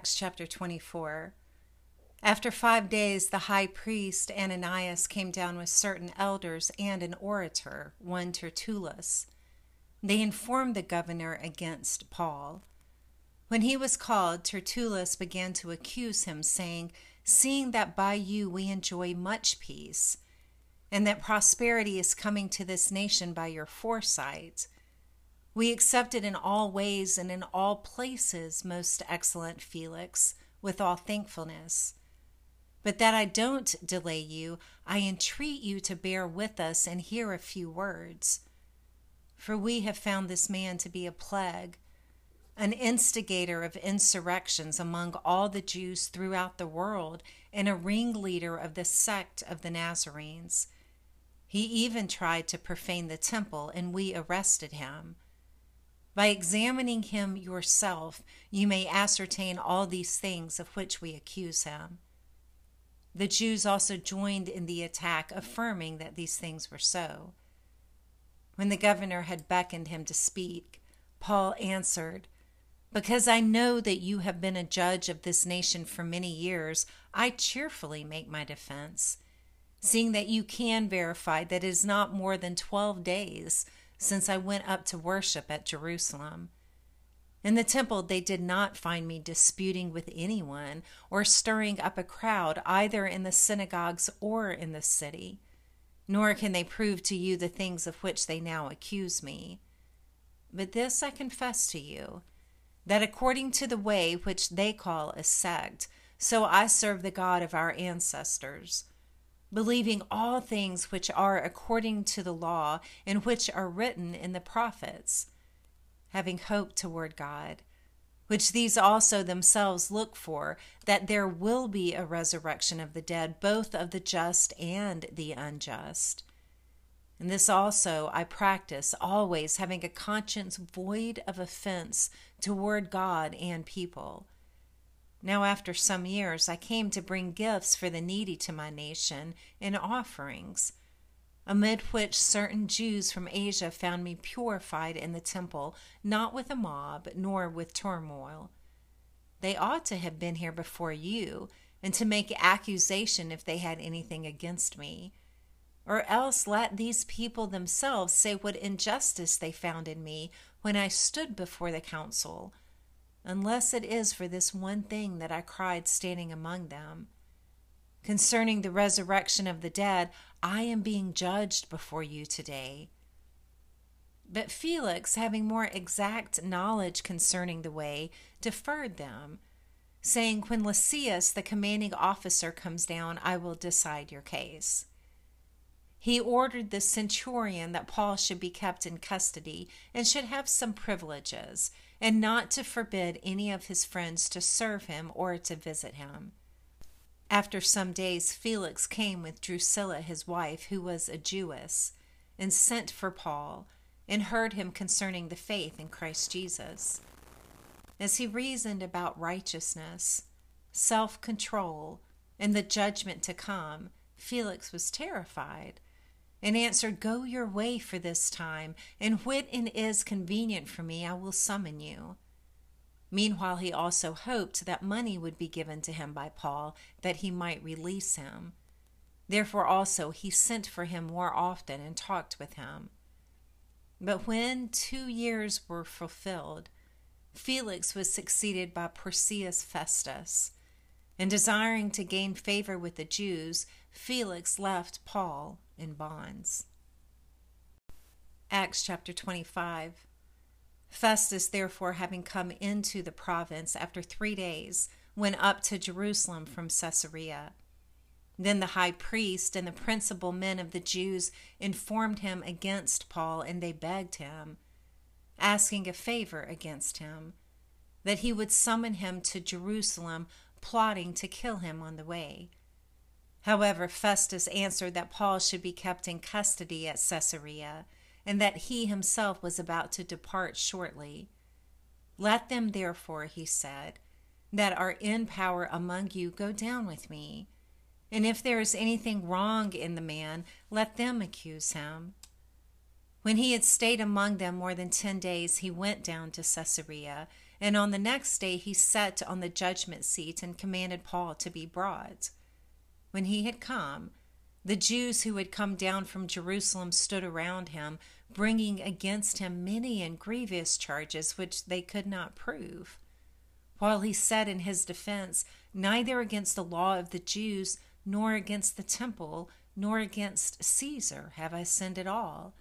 Acts chapter 24. After five days, the high priest Ananias came down with certain elders and an orator, one Tertullus. They informed the governor against Paul. When he was called, Tertullus began to accuse him, saying, Seeing that by you we enjoy much peace, and that prosperity is coming to this nation by your foresight, we accept it in all ways and in all places, most excellent Felix, with all thankfulness. But that I don't delay you, I entreat you to bear with us and hear a few words. For we have found this man to be a plague, an instigator of insurrections among all the Jews throughout the world, and a ringleader of the sect of the Nazarenes. He even tried to profane the temple, and we arrested him. By examining him yourself, you may ascertain all these things of which we accuse him. The Jews also joined in the attack, affirming that these things were so. When the governor had beckoned him to speak, Paul answered, Because I know that you have been a judge of this nation for many years, I cheerfully make my defense, seeing that you can verify that it is not more than twelve days since I went up to worship at Jerusalem. In the temple, they did not find me disputing with anyone or stirring up a crowd either in the synagogues or in the city, nor can they prove to you the things of which they now accuse me. But this I confess to you, that according to the way which they call a sect, so I serve the God of our ancestors believing all things which are according to the law and which are written in the prophets, having hope toward God, which these also themselves look for, that there will be a resurrection of the dead, both of the just and the unjust. And this also I practice, always having a conscience void of offense toward God and people. Now, after some years, I came to bring gifts for the needy to my nation in offerings, amid which certain Jews from Asia found me purified in the temple, not with a mob, nor with turmoil. They ought to have been here before you, and to make accusation if they had anything against me. Or else let these people themselves say what injustice they found in me when I stood before the council unless it is for this one thing that I cried standing among them. Concerning the resurrection of the dead, I am being judged before you today. But Felix, having more exact knowledge concerning the way, deferred them, saying, When Lysias, the commanding officer, comes down, I will decide your case. He ordered the centurion that Paul should be kept in custody and should have some privileges and not to forbid any of his friends to serve him or to visit him. After some days, Felix came with Drusilla, his wife, who was a Jewess, and sent for Paul, and heard him concerning the faith in Christ Jesus. As he reasoned about righteousness, self control, and the judgment to come, Felix was terrified and answered, Go your way for this time, and when it is convenient for me, I will summon you. Meanwhile, he also hoped that money would be given to him by Paul, that he might release him. Therefore, also, he sent for him more often and talked with him. But when two years were fulfilled, Felix was succeeded by Porcius Festus. And desiring to gain favor with the Jews, Felix left Paul in bonds. Acts chapter 25. Festus, therefore, having come into the province after three days, went up to Jerusalem from Caesarea. Then the high priest and the principal men of the Jews informed him against Paul, and they begged him, asking a favor against him, that he would summon him to Jerusalem, plotting to kill him on the way. However, Festus answered that Paul should be kept in custody at Caesarea, and that he himself was about to depart shortly. Let them, therefore, he said, that are in power among you go down with me. And if there is anything wrong in the man, let them accuse him. When he had stayed among them more than ten days, he went down to Caesarea And on the next day he sat on the judgment seat and commanded Paul to be brought. When he had come, the Jews who had come down from Jerusalem stood around him, bringing against him many and grievous charges which they could not prove. While he said in his defense, Neither against the law of the Jews, nor against the temple, nor against Caesar have I sinned at all.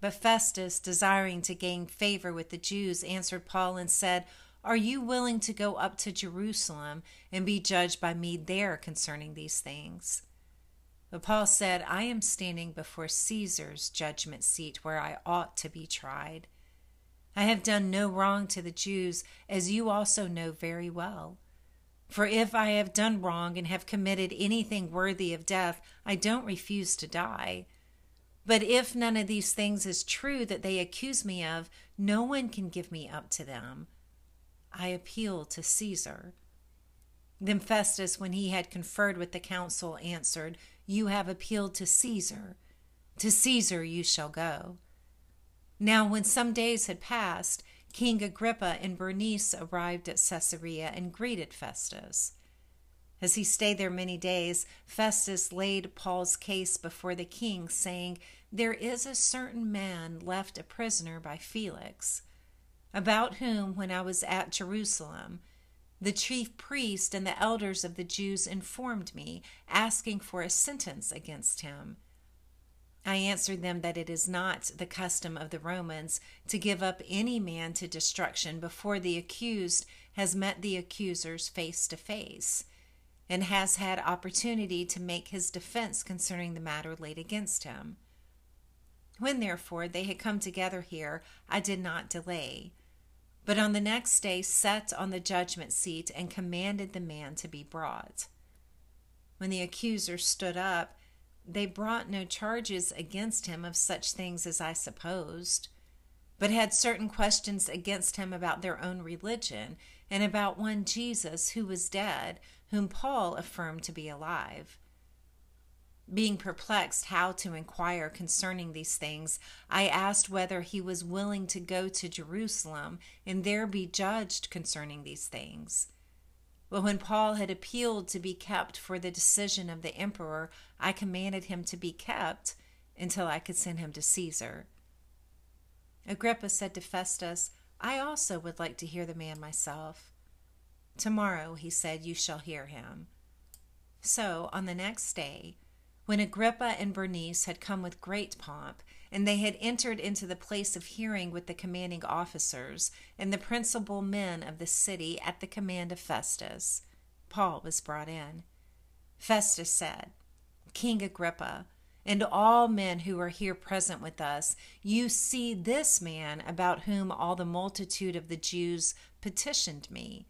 But Festus, desiring to gain favor with the Jews, answered Paul and said, Are you willing to go up to Jerusalem and be judged by me there concerning these things? But Paul said, I am standing before Caesar's judgment seat where I ought to be tried. I have done no wrong to the Jews, as you also know very well. For if I have done wrong and have committed anything worthy of death, I don't refuse to die. But if none of these things is true that they accuse me of, no one can give me up to them. I appeal to Caesar. Then Festus, when he had conferred with the council, answered, You have appealed to Caesar. To Caesar you shall go. Now, when some days had passed, King Agrippa and Bernice arrived at Caesarea and greeted Festus. As he stayed there many days, Festus laid Paul's case before the king, saying, There is a certain man left a prisoner by Felix, about whom, when I was at Jerusalem, the chief priest and the elders of the Jews informed me, asking for a sentence against him. I answered them that it is not the custom of the Romans to give up any man to destruction before the accused has met the accusers face to face and has had opportunity to make his defense concerning the matter laid against him. When therefore they had come together here, I did not delay, but on the next day sat on the judgment seat and commanded the man to be brought. When the accusers stood up, they brought no charges against him of such things as I supposed, but had certain questions against him about their own religion and about one Jesus who was dead, whom Paul affirmed to be alive. Being perplexed how to inquire concerning these things, I asked whether he was willing to go to Jerusalem and there be judged concerning these things. But when Paul had appealed to be kept for the decision of the emperor, I commanded him to be kept until I could send him to Caesar. Agrippa said to Festus, I also would like to hear the man myself. Tomorrow, he said, you shall hear him. So, on the next day, when Agrippa and Bernice had come with great pomp, and they had entered into the place of hearing with the commanding officers and the principal men of the city at the command of Festus. Paul was brought in. Festus said, King Agrippa, and all men who are here present with us, you see this man about whom all the multitude of the Jews petitioned me,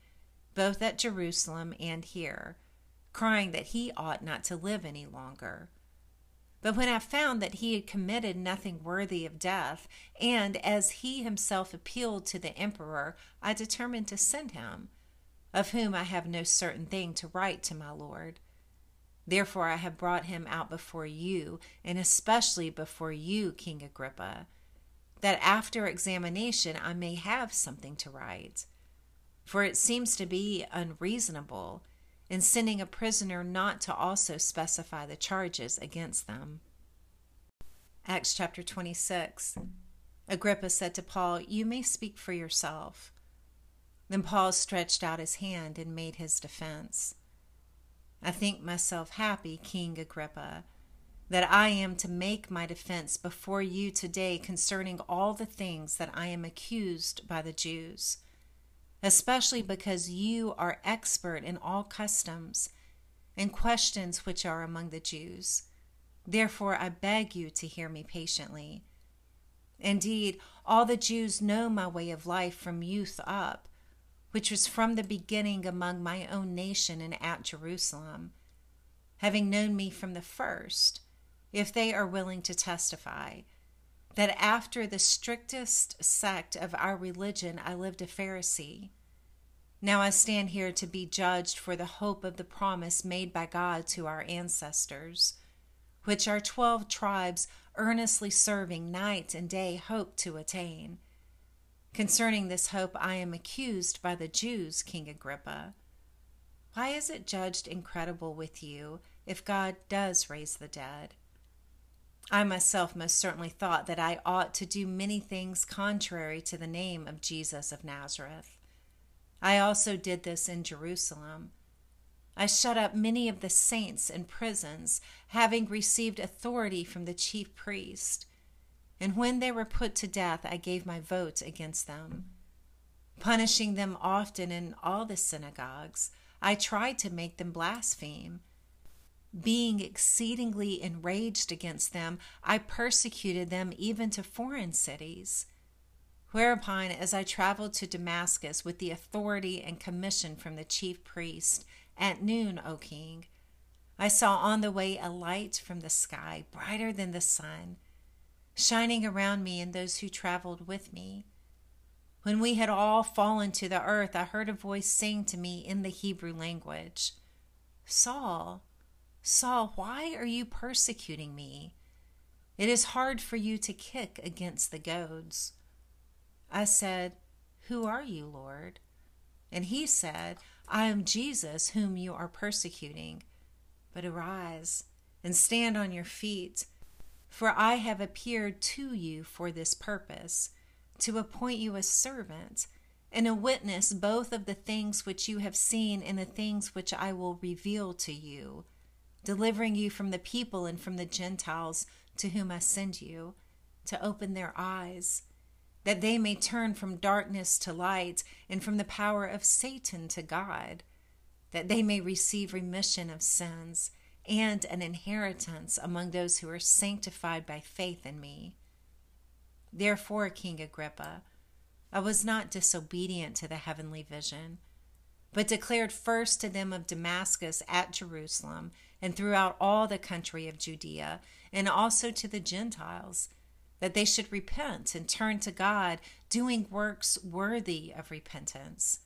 both at Jerusalem and here, crying that he ought not to live any longer. But when I found that he had committed nothing worthy of death, and as he himself appealed to the emperor, I determined to send him, of whom I have no certain thing to write to my lord. Therefore I have brought him out before you, and especially before you, King Agrippa, that after examination I may have something to write. For it seems to be unreasonable in sending a prisoner not to also specify the charges against them. Acts chapter 26. Agrippa said to Paul, You may speak for yourself. Then Paul stretched out his hand and made his defense. I think myself happy, King Agrippa, that I am to make my defense before you today concerning all the things that I am accused by the Jews especially because you are expert in all customs and questions which are among the Jews. Therefore, I beg you to hear me patiently. Indeed, all the Jews know my way of life from youth up, which was from the beginning among my own nation and at Jerusalem, having known me from the first, if they are willing to testify that after the strictest sect of our religion I lived a Pharisee. Now I stand here to be judged for the hope of the promise made by God to our ancestors, which our twelve tribes, earnestly serving night and day, hope to attain. Concerning this hope, I am accused by the Jews, King Agrippa. Why is it judged incredible with you if God does raise the dead? I myself most certainly thought that I ought to do many things contrary to the name of Jesus of Nazareth. I also did this in Jerusalem. I shut up many of the saints in prisons, having received authority from the chief priest. And when they were put to death, I gave my vote against them. Punishing them often in all the synagogues, I tried to make them blaspheme. Being exceedingly enraged against them, I persecuted them even to foreign cities. Whereupon, as I traveled to Damascus with the authority and commission from the chief priest, at noon, O king, I saw on the way a light from the sky, brighter than the sun shining around me and those who traveled with me. When we had all fallen to the earth, I heard a voice saying to me in the Hebrew language, Saul, Saul, why are you persecuting me? It is hard for you to kick against the goads. I said, Who are you, Lord? And he said, I am Jesus, whom you are persecuting. But arise and stand on your feet for I have appeared to you for this purpose, to appoint you a servant and a witness both of the things which you have seen and the things which I will reveal to you, delivering you from the people and from the Gentiles to whom I send you, to open their eyes, that they may turn from darkness to light and from the power of Satan to God, that they may receive remission of sins and an inheritance among those who are sanctified by faith in me. Therefore, King Agrippa, I was not disobedient to the heavenly vision, but declared first to them of Damascus at Jerusalem and throughout all the country of Judea, and also to the Gentiles, that they should repent and turn to God, doing works worthy of repentance.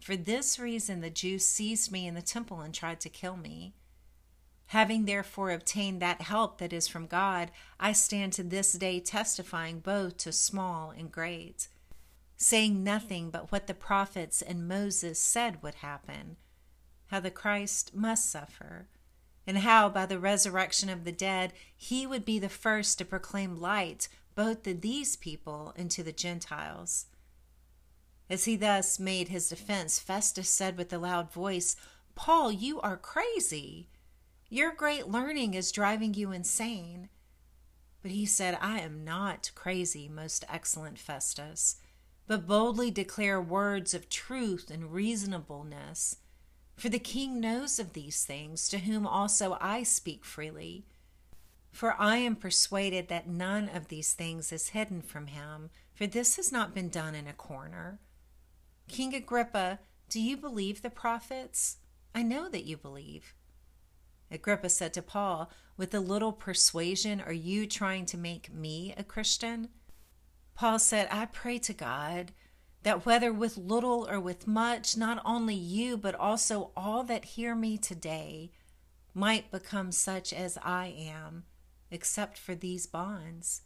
For this reason, the Jews seized me in the temple and tried to kill me. Having therefore obtained that help that is from God, I stand to this day testifying both to small and great, saying nothing but what the prophets and Moses said would happen how the Christ must suffer, and how by the resurrection of the dead he would be the first to proclaim light both to these people and to the Gentiles. As he thus made his defense, Festus said with a loud voice, Paul, you are crazy. Your great learning is driving you insane. But he said, I am not crazy, most excellent Festus, but boldly declare words of truth and reasonableness. For the king knows of these things, to whom also I speak freely. For I am persuaded that none of these things is hidden from him, for this has not been done in a corner. King Agrippa, do you believe the prophets? I know that you believe. Agrippa said to Paul, With a little persuasion, are you trying to make me a Christian? Paul said, I pray to God that whether with little or with much, not only you, but also all that hear me today might become such as I am, except for these bonds.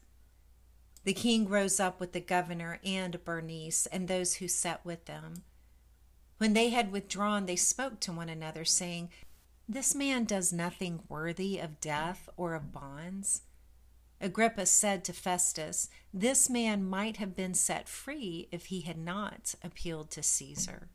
The king rose up with the governor and Bernice and those who sat with them. When they had withdrawn, they spoke to one another, saying, this man does nothing worthy of death or of bonds. Agrippa said to Festus, This man might have been set free if he had not appealed to Caesar.